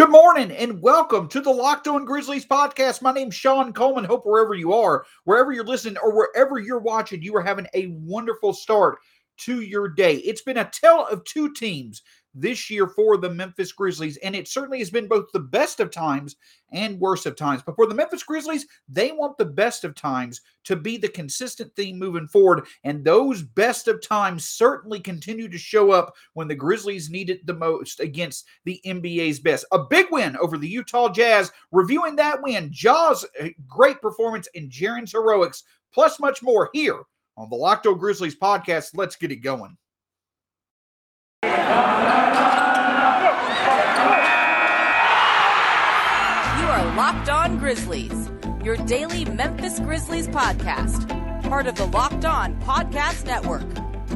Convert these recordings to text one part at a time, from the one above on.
Good morning and welcome to the Locked On Grizzlies podcast. My name's Shawn Coleman. Hope wherever you are, wherever you're listening, or wherever you're watching, you are having a wonderful start to your day. It's been a tale of two teams this year for the Memphis Grizzlies. And it certainly has been both the best of times and worst of times. But for the Memphis Grizzlies, they want the best of times to be the consistent theme moving forward. And those best of times certainly continue to show up when the Grizzlies need it the most against the NBA's best. A big win over the Utah Jazz. Reviewing that win, uh, great performance in Jaren's heroics, plus much more here on the Locked On Grizzlies podcast. Let's get it going. Grizzlies, your daily Memphis Grizzlies podcast, part of the Locked On Podcast Network.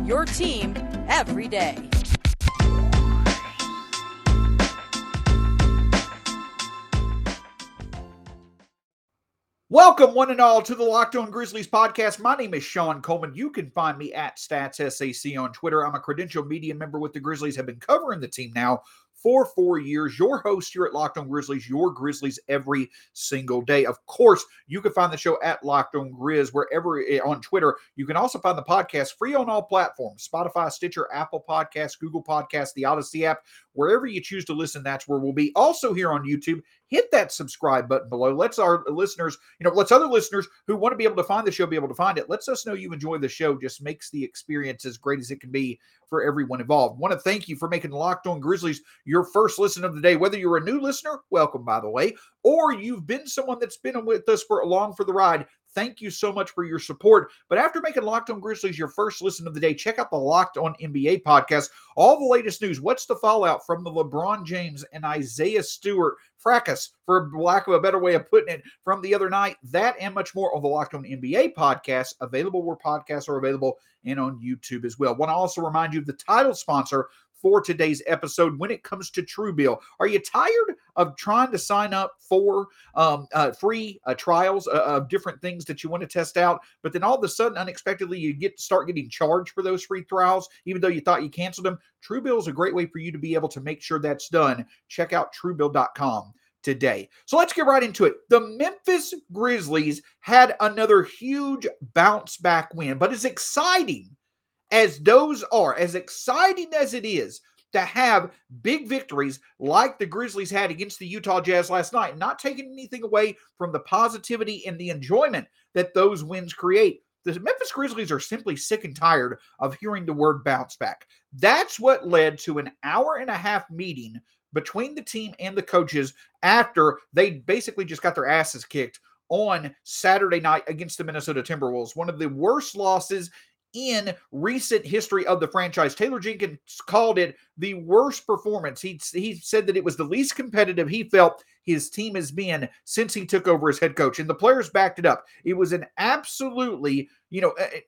Your team every day. Welcome, one and all, to the Locked On Grizzlies podcast. My name is Shawn Coleman. You can find me at StatsSAC on Twitter. I'm a credential media member with the Grizzlies, have been covering the team now for four years. Your host here at Locked On Grizzlies, your Grizzlies every single day. Of course, you can find the show at Locked On Grizz wherever eh, on Twitter. You can also find the podcast free on all platforms Spotify, Stitcher, Apple Podcasts, Google Podcasts, the Odyssey app. Wherever you choose to listen, that's where we'll be. Also, here on YouTube, hit that subscribe button below. Let's our listeners, you know, let's other listeners who want to be able to find the show be able to find it. Let's us know you enjoy the show. Just makes the experience as great as it can be for everyone involved. Want to thank you for making Locked On Grizzlies your first listen of the day. Whether you're a new listener, welcome, by the way, or you've been someone that's been with us for along for the ride, Thank you so much for your support. But after making Locked On Grizzlies your first listen of the day, check out the Locked On NBA podcast. All the latest news. What's the fallout from the LeBron James and Isaiah Stewart fracas, for lack of a better way of putting it, from the other night? That and much more on the Locked On NBA podcast, available where podcasts are available and on YouTube as well. Want to also remind you of the title sponsor for today's episode when it comes to Truebill. Are you tired of trying to sign up for um, uh, free uh, trials uh, of different things that you want to test out, but then all of a sudden, unexpectedly, you get to start getting charged for those free trials, even though you thought you canceled them? Truebill is a great way for you to be able to make sure that's done. Check out Truebill.com today. So let's get right into it. The Memphis Grizzlies had another huge bounce back win, but it's exciting as those are, as exciting as it is to have big victories like the Grizzlies had against the Utah Jazz last night, not taking anything away from the positivity and the enjoyment that those wins create. The Memphis Grizzlies are simply sick and tired of hearing the word bounce back. That's what led to an hour and a half meeting between the team and the coaches after they basically just got their asses kicked on Saturday night against the Minnesota Timberwolves. One of the worst losses in recent history of the franchise. Taylor Jenkins called it the worst performance. He, he said that it was the least competitive he felt his team has been since he took over as head coach. And the players backed it up. It was an absolutely, you know, eh,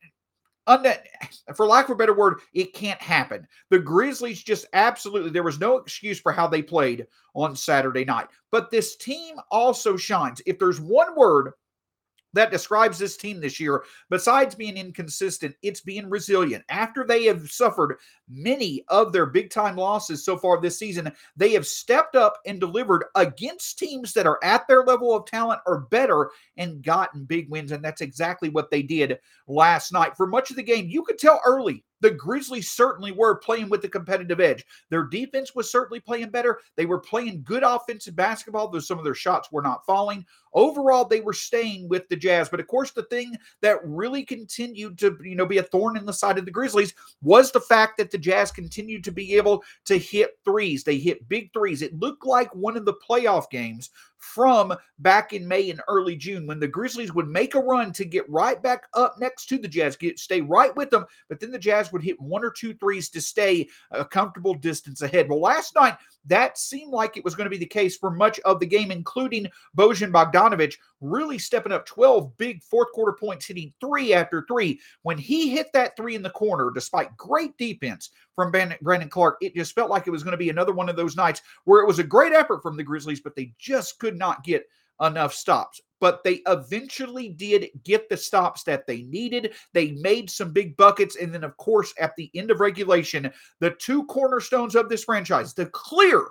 eh, eh, for lack of a better word, it can't happen. The Grizzlies just absolutely, there was no excuse for how they played on Saturday night. But this team also shines. If there's one word that describes this team this year. Besides being inconsistent, it's being resilient. After they have suffered many of their big time losses so far this season, they have stepped up and delivered against teams that are at their level of talent or better and gotten big wins. And that's exactly what they did last night. For much of the game, you could tell early the Grizzlies certainly were playing with the competitive edge. Their defense was certainly playing better. They were playing good offensive basketball, though some of their shots were not falling. Overall, they were staying with the Jazz. But of course, the thing that really continued to, you know, be a thorn in the side of the Grizzlies was the fact that the Jazz continued to be able to hit threes. They hit big threes. It looked like one of the playoff games from back in May and early June when the Grizzlies would make a run to get right back up next to the Jazz, get stay right with them, but then the Jazz would hit one or two threes to stay a comfortable distance ahead. Well, last night that seemed like it was going to be the case for much of the game, including Bojan Bogdanovic really stepping up 12 big fourth quarter points, hitting three after three. When he hit that three in the corner, despite great defense from Brandon Clarke, it just felt like it was going to be another one of those nights where it was a great effort from the Grizzlies, but they just could not get enough stops. But they eventually did get the stops that they needed. They made some big buckets. And then, of course, at the end of regulation, the two cornerstones of this franchise, the clear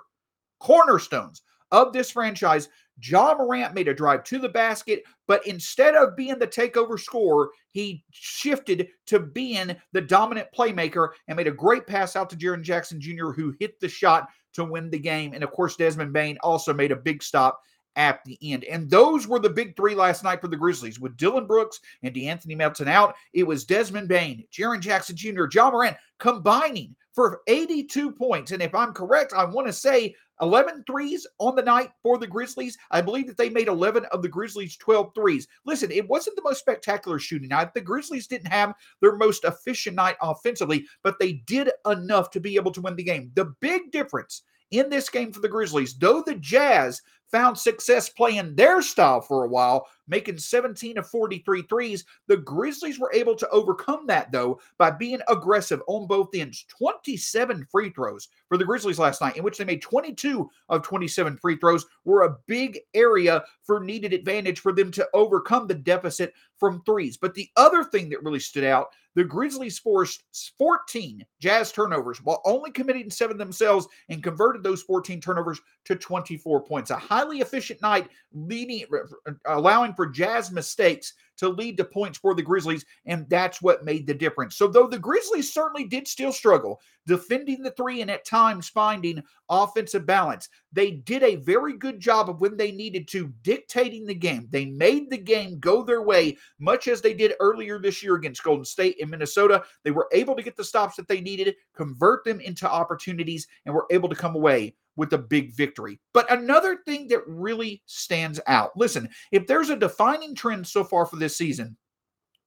cornerstones of this franchise. Ja Morant made a drive to the basket, but instead of being the takeover scorer, he shifted to being the dominant playmaker and made a great pass out to Jaren Jackson Jr., who hit the shot to win the game. And of course, Desmond Bane also made a big stop at the end. And those were the big three last night for the Grizzlies. With Dillon Brooks and De'Anthony Melton out, it was Desmond Bane, Jaren Jackson Jr., Ja Morant combining for 82 points. And if I'm correct, I want to say 11 threes on the night for the Grizzlies. I believe that they made 11 of the Grizzlies' 12 threes. Listen, it wasn't the most spectacular shooting night. The Grizzlies didn't have their most efficient night offensively, but they did enough to be able to win the game. The big difference in this game for the Grizzlies, though the Jazz found success playing their style for a while, making 17 of 43 threes. The Grizzlies were able to overcome that, though, by being aggressive on both ends. 27 free throws for the Grizzlies last night, in which they made 22 of 27 free throws, were a big area for needed advantage for them to overcome the deficit from threes. But the other thing that really stood out the Grizzlies forced 14 Jazz turnovers while only committing seven themselves and converted those 14 turnovers to 24 points. A highly efficient night, leading, uh, allowing for Jazz mistakes to lead to points for the Grizzlies, and that's what made the difference. So, though the Grizzlies certainly did still struggle defending the three and at times finding offensive balance, they did a very good job of when they needed to dictating the game. They made the game go their way, much as they did earlier this year against Golden State in Minnesota. They were able to get the stops that they needed, convert them into opportunities, and were able to come away with a big victory. But another thing that really stands out listen, if there's a defining trend so far for this season,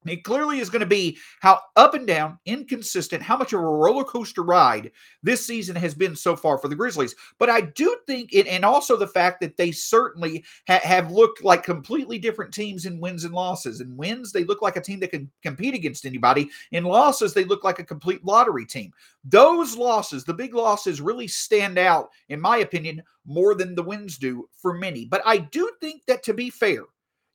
it clearly is going to be how up and down, inconsistent, how much of a roller coaster ride this season has been so far for the Grizzlies. But I do think it, and also the fact that they certainly ha- have looked like completely different teams in wins and losses. In wins, they look like a team that can compete against anybody. In losses, they look like a complete lottery team. Those losses, the big losses, really stand out, in my opinion, more than the wins do for many. But I do think that to be fair,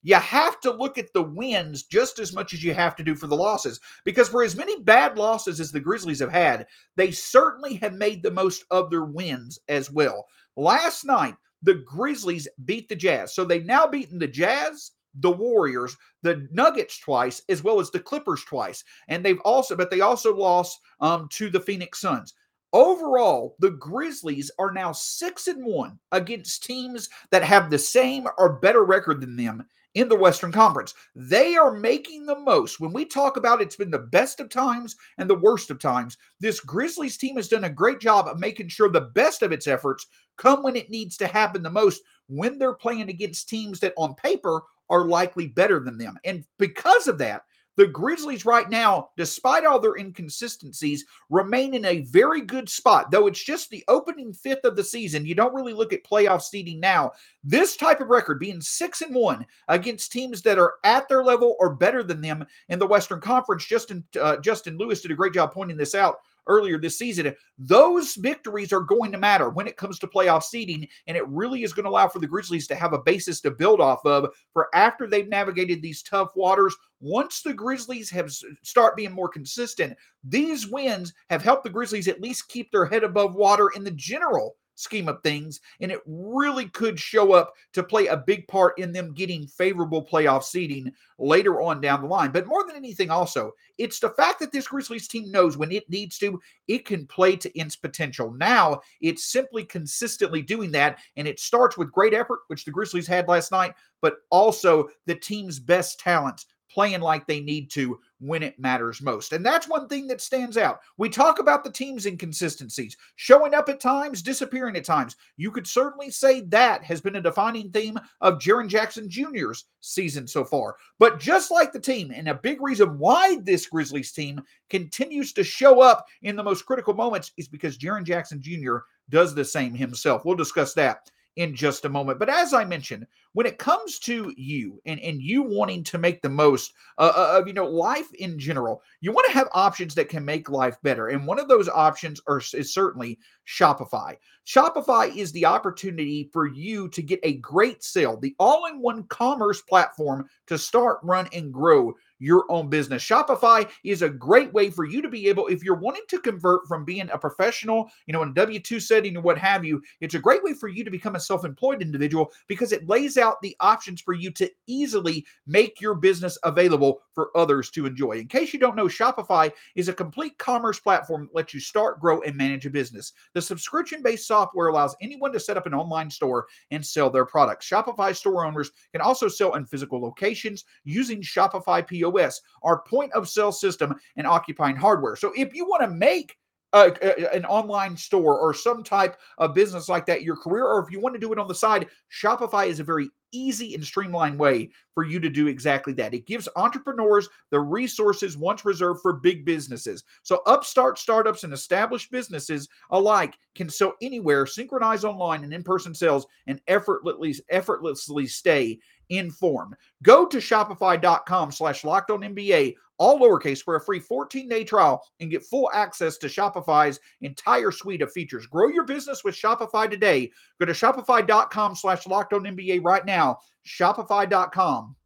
you have to look at the wins just as much as you have to do for the losses. Because for as many bad losses as the Grizzlies have had, they certainly have made the most of their wins as well. Last night, the Grizzlies beat the Jazz. So they've now beaten the Jazz, the Warriors, the Nuggets twice, as well as the Clippers twice. And they've also, but they also lost um, to the Phoenix Suns. Overall, the Grizzlies are now six and one against teams that have the same or better record than them in the Western Conference. They are making the most. When we talk about it's been the best of times and the worst of times, this Grizzlies team has done a great job of making sure the best of its efforts come when it needs to happen the most when they're playing against teams that on paper are likely better than them. And because of that, the Grizzlies, right now, despite all their inconsistencies, remain in a very good spot. Though it's just the opening fifth of the season, you don't really look at playoff seeding now. This type of record, being six and one against teams that are at their level or better than them in the Western Conference, Justin uh, Justin Lewis did a great job pointing this out earlier this season. Those victories are going to matter when it comes to playoff seeding, and it really is going to allow for the Grizzlies to have a basis to build off of for after they've navigated these tough waters. Once the Grizzlies have start being more consistent, these wins have helped the Grizzlies at least keep their head above water in the general scheme of things, and it really could show up to play a big part in them getting favorable playoff seeding later on down the line. But more than anything, also, it's the fact that this Grizzlies team knows when it needs to, it can play to its potential. Now it's simply consistently doing that, and it starts with great effort, which the Grizzlies had last night, but also the team's best talent playing like they need to when it matters most. And that's one thing that stands out. We talk about the team's inconsistencies, showing up at times, disappearing at times. You could certainly say that has been a defining theme of Jaren Jackson Jr.'s season so far. But just like the team, and a big reason why this Grizzlies team continues to show up in the most critical moments is because Jaren Jackson Jr. does the same himself. We'll discuss that in just a moment. But as I mentioned, when it comes to you and, and you wanting to make the most uh, uh, of you know life in general, you want to have options that can make life better. And one of those options are, is certainly Shopify. Shopify is the opportunity for you to get a great sale, the all-in-one commerce platform to start, run, and grow your own business. Shopify is a great way for you to be able, if you're wanting to convert from being a professional, you know, in a W 2 setting or what have you, it's a great way for you to become a self employed individual because it lays out the options for you to easily make your business available for others to enjoy. In case you don't know, Shopify is a complete commerce platform that lets you start, grow, and manage a business. The subscription based software allows anyone to set up an online store and sell their products. Shopify store owners can also sell in physical locations using Shopify POS, our point of sale system, and occupying hardware. So if you want to make an online store or some type of business like that, your career, or if you want to do it on the side, Shopify is a very easy and streamlined way for you to do exactly that. It gives entrepreneurs the resources once reserved for big businesses. So, upstart startups and established businesses alike can sell anywhere, synchronize online and in person sales, and effortlessly, effortlessly stay informed. Go to shopify.com slash locked on NBA all lowercase, for a free 14 day trial and get full access to Shopify's entire suite of features. Grow your business with Shopify today. Go to shopify.com slash locked on NBA right now. Shopify.com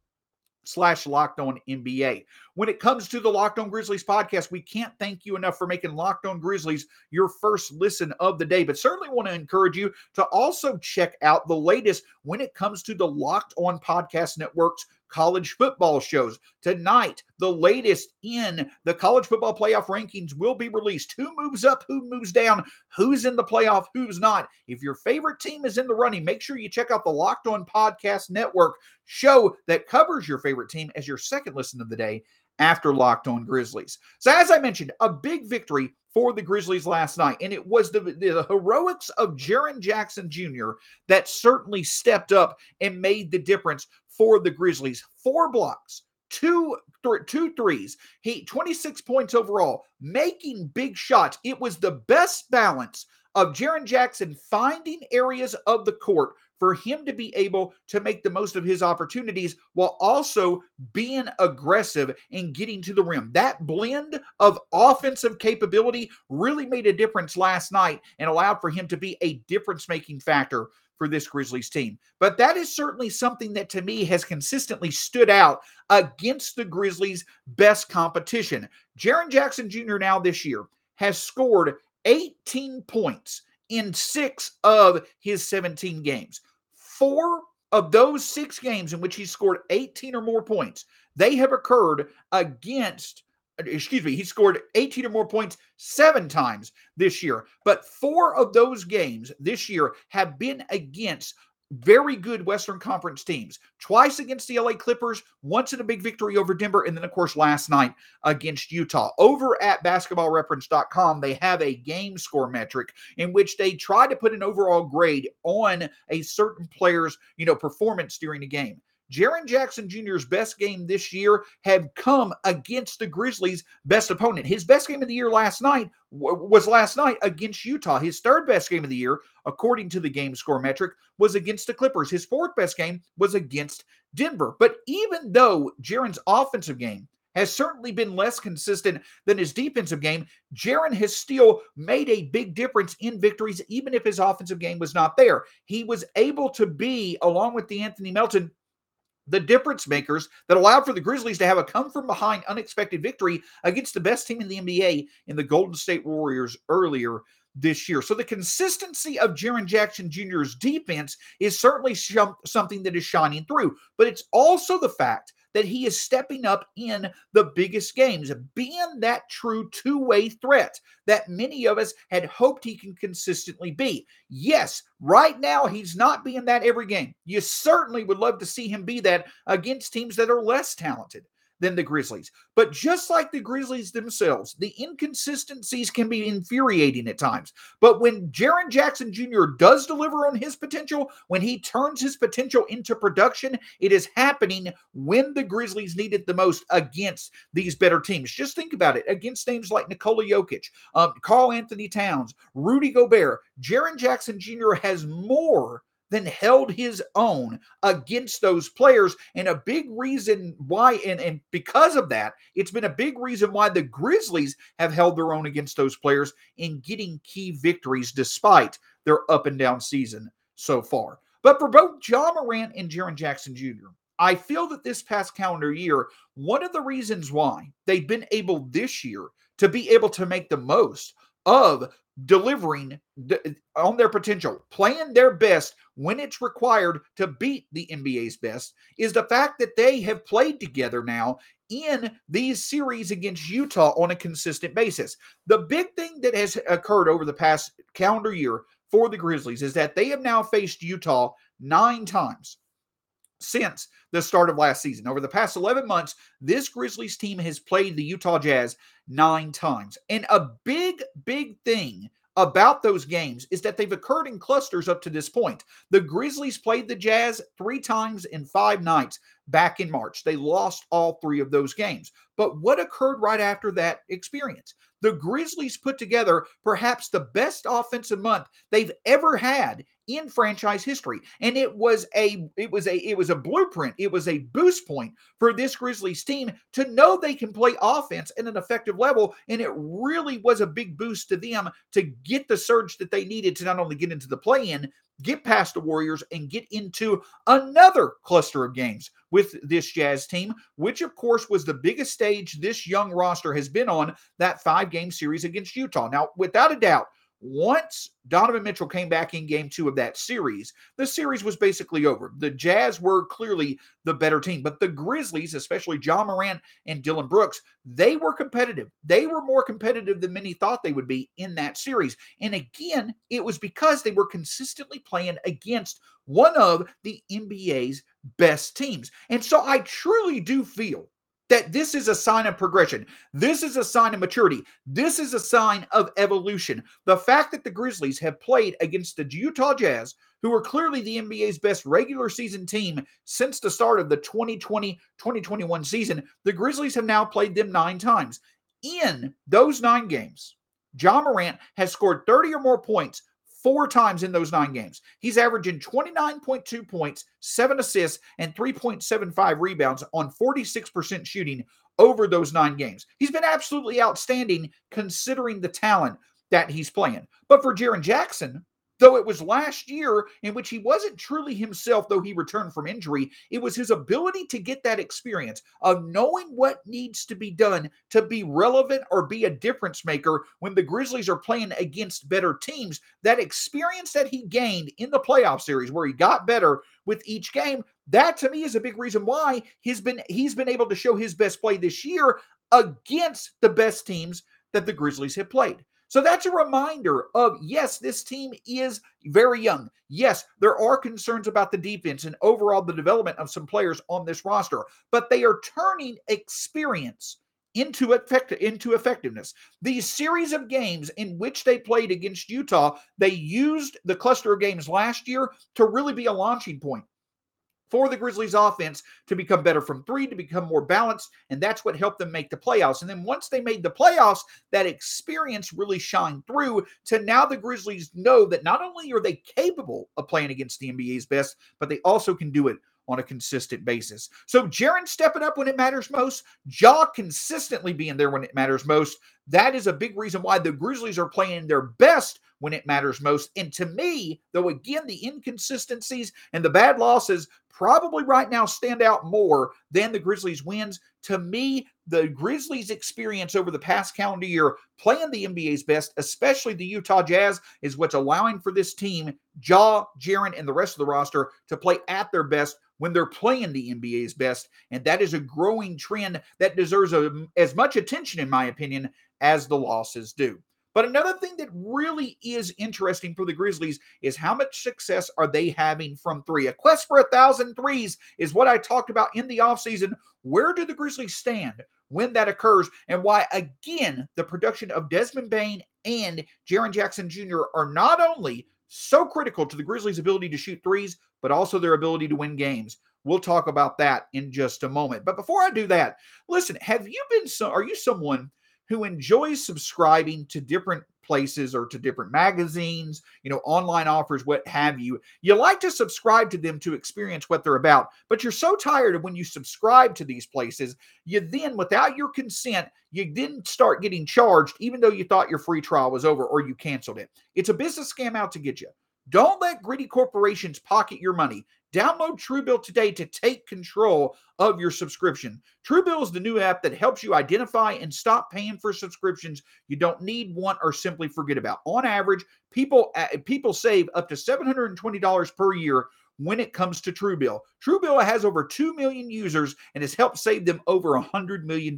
slash locked on NBA. When it comes to the Locked On Grizzlies podcast, we can't thank you enough for making Locked On Grizzlies your first listen of the day, but certainly want to encourage you to also check out the latest when it comes to the Locked On Podcast Network's college football shows. Tonight, the latest in the college football playoff rankings will be released. Who moves up, who moves down, who's in the playoff, who's not. If your favorite team is in the running, make sure you check out the Locked On Podcast Network show that covers your favorite team as your second listen of the day after Locked On Grizzlies. So, as I mentioned, a big victory for the Grizzlies last night. And it was the, the heroics of Jaren Jackson Jr. that certainly stepped up and made the difference for the Grizzlies. Four blocks, two two threes. He 26 points overall, making big shots. It was the best balance of Jaren Jackson finding areas of the court for him to be able to make the most of his opportunities while also being aggressive and getting to the rim. That blend of offensive capability really made a difference last night and allowed for him to be a difference making factor for this Grizzlies team. But that is certainly something that to me has consistently stood out against the Grizzlies' best competition. Jaren Jackson Jr. now this year has scored 18 points in six of his 17 games. Four of those six games in which he scored 18 or more points, they have occurred against excuse me, he scored 18 or more points seven times this year. But four of those games this year have been against very good Western Conference teams. Twice against the LA Clippers, once in a big victory over Denver, and then, of course, last night against Utah. Over at basketballreference.com, they have a game score metric in which they try to put an overall grade on a certain player's, you know, performance during the game. Jaren Jackson Jr.'s best game this year had come against the Grizzlies' best opponent. His best game of the year last night was last night against Utah. His third best game of the year, according to the game score metric, was against the Clippers. His fourth best game was against Denver. But even though Jaren's offensive game has certainly been less consistent than his defensive game. Jaren has still made a big difference in victories, even if his offensive game was not there. He was able to be, along with De'Anthony Melton, the difference makers that allowed for the Grizzlies to have a come from behind unexpected victory against the best team in the NBA in the Golden State Warriors earlier this year. So the consistency of Jaren Jackson Jr.'s defense is certainly something that is shining through, but it's also the fact that he is stepping up in the biggest games, being that true two way threat that many of us had hoped he can consistently be. Yes, right now he's not being that every game. You certainly would love to see him be that against teams that are less talented than the Grizzlies. But just like the Grizzlies themselves, the inconsistencies can be infuriating at times. But when Jaren Jackson Jr. does deliver on his potential, when he turns his potential into production, it is happening when the Grizzlies need it the most against these better teams. Just think about it against names like Nikola Jokic, um, Karl-Anthony Towns, Rudy Gobert. Jaren Jackson Jr. has more then held his own against those players. And a big reason why, and, and because of that, it's been a big reason why the Grizzlies have held their own against those players in getting key victories despite their up and down season so far. But for both Ja Morant and Jaren Jackson Jr., I feel that this past calendar year, one of the reasons why they've been able this year to be able to make the most of delivering on their potential, playing their best when it's required to beat the NBA's best, is the fact that they have played together now in these series against Utah on a consistent basis. The big thing that has occurred over the past calendar year for the Grizzlies is that they have now faced Utah nine times since the start of last season. Over the past 11 months, this Grizzlies team has played the Utah Jazz nine times. And a big, big thing about those games is that they've occurred in clusters up to this point. The Grizzlies played the Jazz three times in five nights back in March. They lost all three of those games. But what occurred right after that experience? The Grizzlies put together perhaps the best offensive month they've ever had in franchise history and it was a it was a it was a blueprint it was a boost point for this grizzlies team to know they can play offense at an effective level and it really was a big boost to them to get the surge that they needed to not only get into the play in get past the warriors and get into another cluster of games with this jazz team which of course was the biggest stage this young roster has been on that five game series against utah. Now without a doubt once Donovan Mitchell came back in game two of that series, the series was basically over. The Jazz were clearly the better team, but the Grizzlies, especially Ja Morant and Dillon Brooks, they were competitive. They were more competitive than many thought they would be in that series. And again, it was because they were consistently playing against one of the NBA's best teams. And so I truly do feel that this is a sign of progression. This is a sign of maturity. This is a sign of evolution. The fact that the Grizzlies have played against the Utah Jazz, who are clearly the NBA's best regular season team since the start of the 2020 2021 season, the Grizzlies have now played them nine times. In those nine games, Ja Morant has scored 30 or more points four times in those nine games. He's averaging 29.2 points, seven assists, and 3.75 rebounds on 46% shooting over those nine games. He's been absolutely outstanding considering the talent that he's playing. But for Jaren Jackson, Though it was last year in which he wasn't truly himself, though he returned from injury, it was his ability to get that experience of knowing what needs to be done to be relevant or be a difference maker when the Grizzlies are playing against better teams. That experience that he gained in the playoff series, where he got better with each game, that to me is a big reason why he's been he's been able to show his best play this year against the best teams that the Grizzlies have played. So that's a reminder of yes, this team is very young. Yes, there are concerns about the defense and overall the development of some players on this roster, but they are turning experience into effect- into effectiveness. These series of games in which they played against Utah, they used the cluster of games last year to really be a launching point for the Grizzlies offense to become better from three, to become more balanced. And that's what helped them make the playoffs. And then once they made the playoffs, that experience really shined through to now the Grizzlies know that not only are they capable of playing against the NBA's best, but they also can do it on a consistent basis. So Jaren stepping up when it matters most, Ja consistently being there when it matters most. That is a big reason why the Grizzlies are playing their best when it matters most. And to me, though, again, the inconsistencies and the bad losses probably right now stand out more than the Grizzlies' wins. To me, the Grizzlies' experience over the past calendar year playing the NBA's best, especially the Utah Jazz, is what's allowing for this team, Ja, Jaren, and the rest of the roster to play at their best when they're playing the NBA's best. And that is a growing trend that deserves a, as much attention, in my opinion, as the losses do. But another thing that really is interesting for the Grizzlies is how much success are they having from three? A quest for a thousand threes is what I talked about in the offseason. Where do the Grizzlies stand when that occurs? And why, again, the production of Desmond Bane and Jaren Jackson Jr. are not only so critical to the Grizzlies' ability to shoot threes, but also their ability to win games. We'll talk about that in just a moment. But before I do that, listen, have you been so are you someone who enjoys subscribing to different places or to different magazines, you know, online offers, what have you. You like to subscribe to them to experience what they're about, but you're so tired of when you subscribe to these places, you then, without your consent, you didn't start getting charged, even though you thought your free trial was over or you canceled it. It's a business scam out to get you. Don't let greedy corporations pocket your money. Download Truebill today to take control of your subscription. Truebill is the new app that helps you identify and stop paying for subscriptions you don't need, want, or simply forget about. On average, people uh, people save up to $720 per year when it comes to Truebill. Truebill has over 2 million users and has helped save them over $100 million.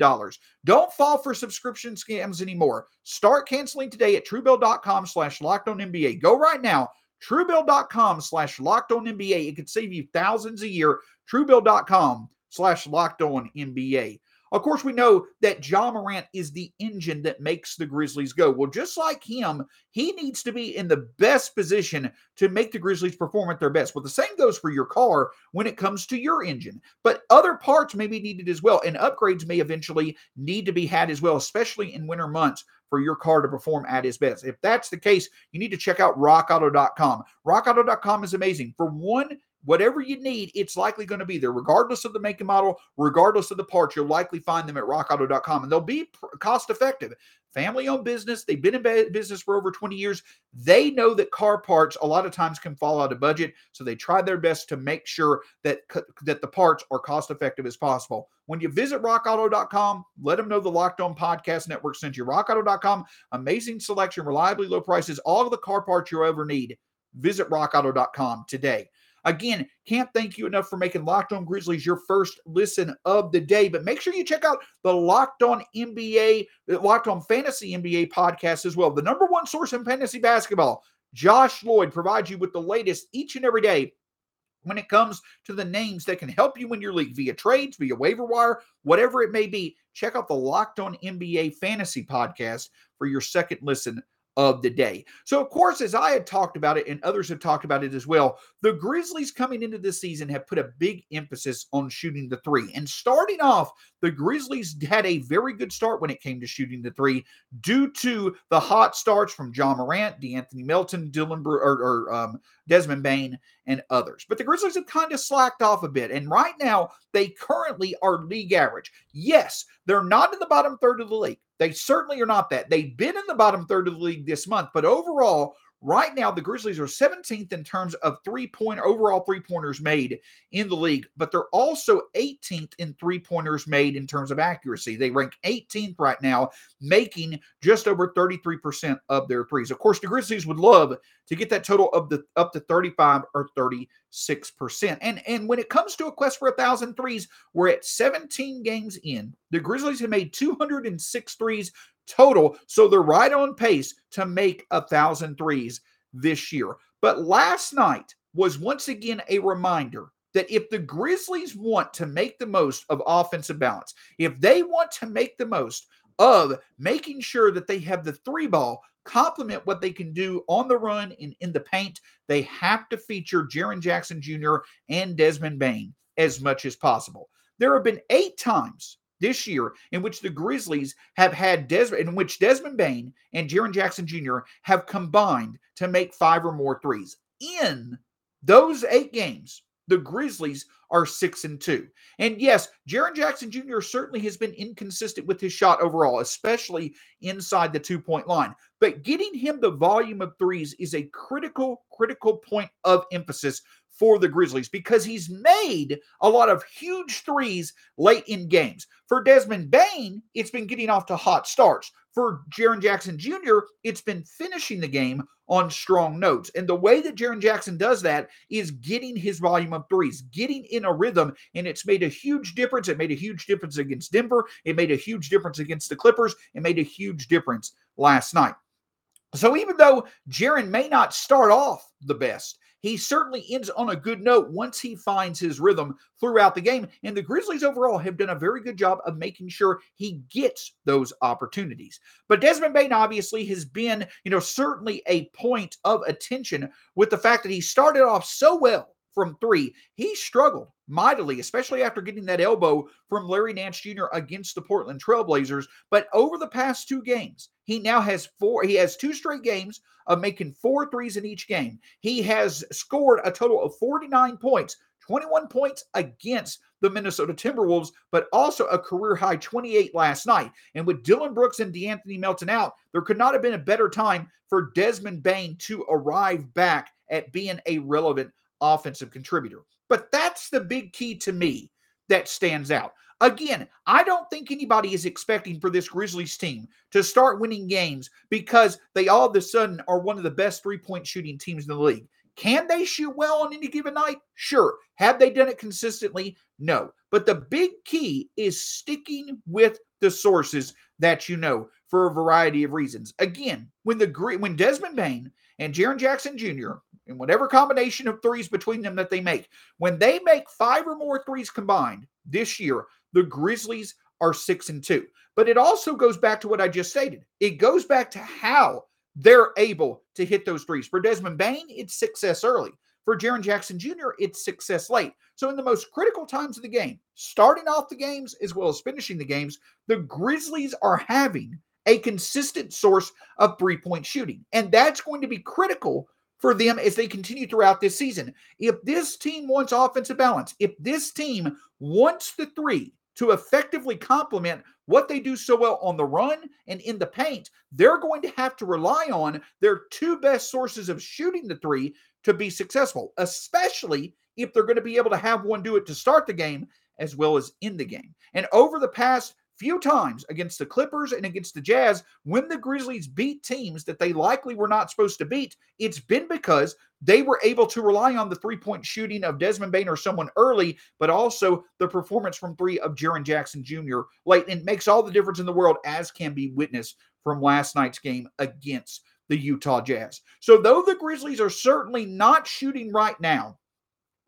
Don't fall for subscription scams anymore. Start canceling today at truebill.com slash locked on NBA. Go right now. Truebill.com slash locked on NBA. It could save you thousands a year. Truebill.com slash locked on NBA. Of course, we know that Ja Morant is the engine that makes the Grizzlies go. Well, just like him, he needs to be in the best position to make the Grizzlies perform at their best. Well, the same goes for your car when it comes to your engine. But other parts may be needed as well, and upgrades may eventually need to be had as well, especially in winter months for your car to perform at its best. If that's the case, you need to check out rockauto.com. Rockauto.com is amazing. For one whatever you need, it's likely going to be there, regardless of the make and model, regardless of the parts. You'll likely find them at rockauto.com and they'll be cost effective. Family owned business, they've been in business for over 20 years. They know that car parts a lot of times can fall out of budget, so they try their best to make sure that, that the parts are cost effective as possible. When you visit rockauto.com, let them know the Locked On Podcast Network sent you. Rockauto.com, amazing selection, reliably low prices, all of the car parts you'll ever need. Visit rockauto.com today. Again, can't thank you enough for making Locked On Grizzlies your first listen of the day. But make sure you check out the Locked On NBA, Locked On Fantasy NBA podcast as well. The number one source in fantasy basketball. Josh Lloyd provides you with the latest each and every day when it comes to the names that can help you in your league via trades, via waiver wire, whatever it may be. Check out the Locked On NBA Fantasy podcast for your second listen of the day. So, of course, as I had talked about it and others have talked about it as well, the Grizzlies coming into this season have put a big emphasis on shooting the three. And starting off, the Grizzlies had a very good start when it came to shooting the three due to the hot starts from Ja Morant, De'Anthony Melton, Dillon Br- or, or um, Desmond Bane, and others. But the Grizzlies have kind of slacked off a bit. And right now, they currently are league average. Yes, they're not in the bottom third of the league. They certainly are not that. They've been in the bottom third of the league this month, but overall, Right now, the Grizzlies are 17th in terms of three point overall three pointers made in the league, but they're also 18th in three pointers made in terms of accuracy. They rank 18th right now, making just over 33% of their threes. Of course, the Grizzlies would love to get that total of the up to 35 or 36%. And and when it comes to a quest for a thousand threes, we're at 17 games in. The Grizzlies have made 206 threes total. So they're right on pace to make a thousand threes this year. But last night was once again a reminder that if the Grizzlies want to make the most of offensive balance, if they want to make the most of making sure that they have the three ball complement what they can do on the run and in the paint, they have to feature Jaren Jackson Jr. and Desmond Bane as much as possible. There have been eight times this year in which the Grizzlies have had Desmond, in which Desmond Bane and Jaren Jackson Jr. have combined to make five or more threes. In those eight games, the Grizzlies are six and two. And yes, Jaren Jackson Jr. certainly has been inconsistent with his shot overall, especially inside the two point line. But getting him the volume of threes is a critical, critical point of emphasis for the Grizzlies because he's made a lot of huge threes late in games. For Desmond Bane, it's been getting off to hot starts. For Jaren Jackson Jr., it's been finishing the game on strong notes. And the way that Jaren Jackson does that is getting his volume of threes, getting in a rhythm, and it's made a huge difference. It made a huge difference against Denver. It made a huge difference against the Clippers. It made a huge difference last night. So even though Jaren may not start off the best, he certainly ends on a good note once he finds his rhythm throughout the game. And the Grizzlies overall have done a very good job of making sure he gets those opportunities. But Desmond Bane obviously has been, you know, certainly a point of attention with the fact that he started off so well from three. He struggled mightily, especially after getting that elbow from Larry Nance Jr. against the Portland Trailblazers. But over the past two games, he now has four, he has two straight games of making four threes in each game. He has scored a total of 49 points, 21 points against the Minnesota Timberwolves, but also a career high 28 last night. And with Dillon Brooks and De'Anthony Melton out, there could not have been a better time for Desmond Bane to arrive back at being a relevant offensive contributor. But that's the big key to me that stands out. Again, I don't think anybody is expecting for this Grizzlies team to start winning games because they all of a sudden are one of the best three point shooting teams in the league. Can they shoot well on any given night? Sure. Have they done it consistently? No. But the big key is sticking with the sources that you know for a variety of reasons. Again, when the when Desmond Bane and Jaren Jackson Jr. and whatever combination of threes between them that they make, when they make five or more threes combined this year, the Grizzlies are six and two. But it also goes back to what I just stated. It goes back to how they're able to hit those threes. For Desmond Bane, it's success early. For Jaren Jackson Jr., it's success late. So, in the most critical times of the game, starting off the games as well as finishing the games, the Grizzlies are having a consistent source of three point shooting. And that's going to be critical for them as they continue throughout this season. If this team wants offensive balance, if this team wants the three to effectively complement what they do so well on the run and in the paint, they're going to have to rely on their two best sources of shooting the three to be successful, especially if they're going to be able to have one do it to start the game as well as in the game. And over the past few times against the Clippers and against the Jazz, when the Grizzlies beat teams that they likely were not supposed to beat, it's been because they were able to rely on the three point shooting of Desmond Bane or someone early, but also the performance from three of Jaren Jackson Jr. late. And it makes all the difference in the world, as can be witnessed from last night's game against the Utah Jazz. So, though the Grizzlies are certainly not shooting right now,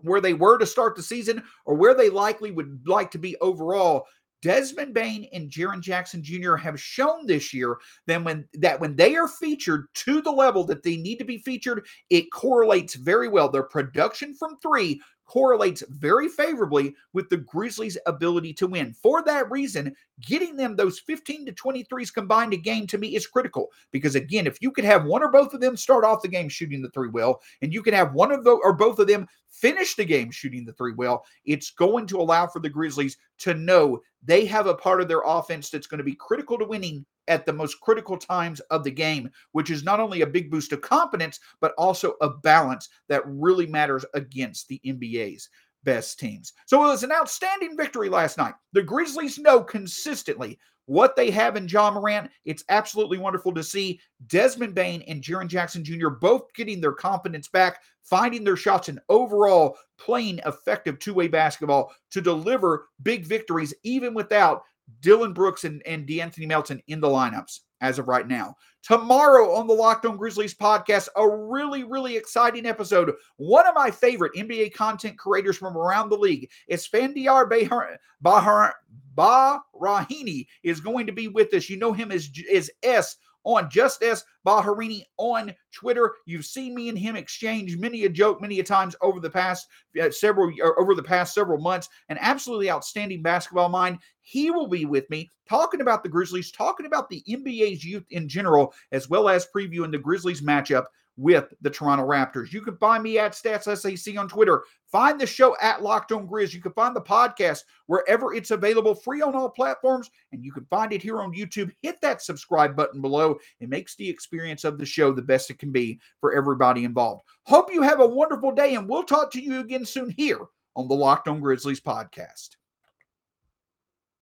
where they were to start the season or where they likely would like to be overall, Desmond Bane and Jaren Jackson Jr. have shown this year that when that when they are featured to the level that they need to be featured, it correlates very well. Their production from three correlates very favorably with the Grizzlies' ability to win. For that reason, getting them those 15 to 23s combined a game to me is critical because again, if you could have one or both of them start off the game shooting the three well, and you can have one of those or both of them finish the game shooting the three well, it's going to allow for the Grizzlies to know they have a part of their offense that's going to be critical to winning at the most critical times of the game, which is not only a big boost of confidence, but also a balance that really matters against the NBA's best teams. So it was an outstanding victory last night. The Grizzlies know consistently what they have in Ja Morant. It's absolutely wonderful to see Desmond Bane and Jaren Jackson Jr. both getting their confidence back, finding their shots, and overall playing effective two way basketball to deliver big victories, even without Dillon Brooks and, and De'Anthony Melton in the lineups as of right now. Tomorrow on the Locked On Grizzlies podcast, a really, really exciting episode. One of my favorite NBA content creators from around the league is Fandiar Bahar, Bahar, Bahrahini is going to be with us. You know him as, as S on Just S Baharini on Twitter. You've seen me and him exchange many a joke many a times over the past uh, several over the past several months. An absolutely outstanding basketball mind. He will be with me talking about the Grizzlies, talking about the NBA's youth in general, as well as previewing the Grizzlies matchup with the Toronto Raptors. You can find me at StatsSAC on Twitter. Find the show at Locked On Grizz. You can find the podcast wherever it's available, free on all platforms, and you can find it here on YouTube. Hit that subscribe button below. It makes the experience of the show the best it can be for everybody involved. Hope you have a wonderful day, and we'll talk to you again soon here on the Locked On Grizzlies podcast.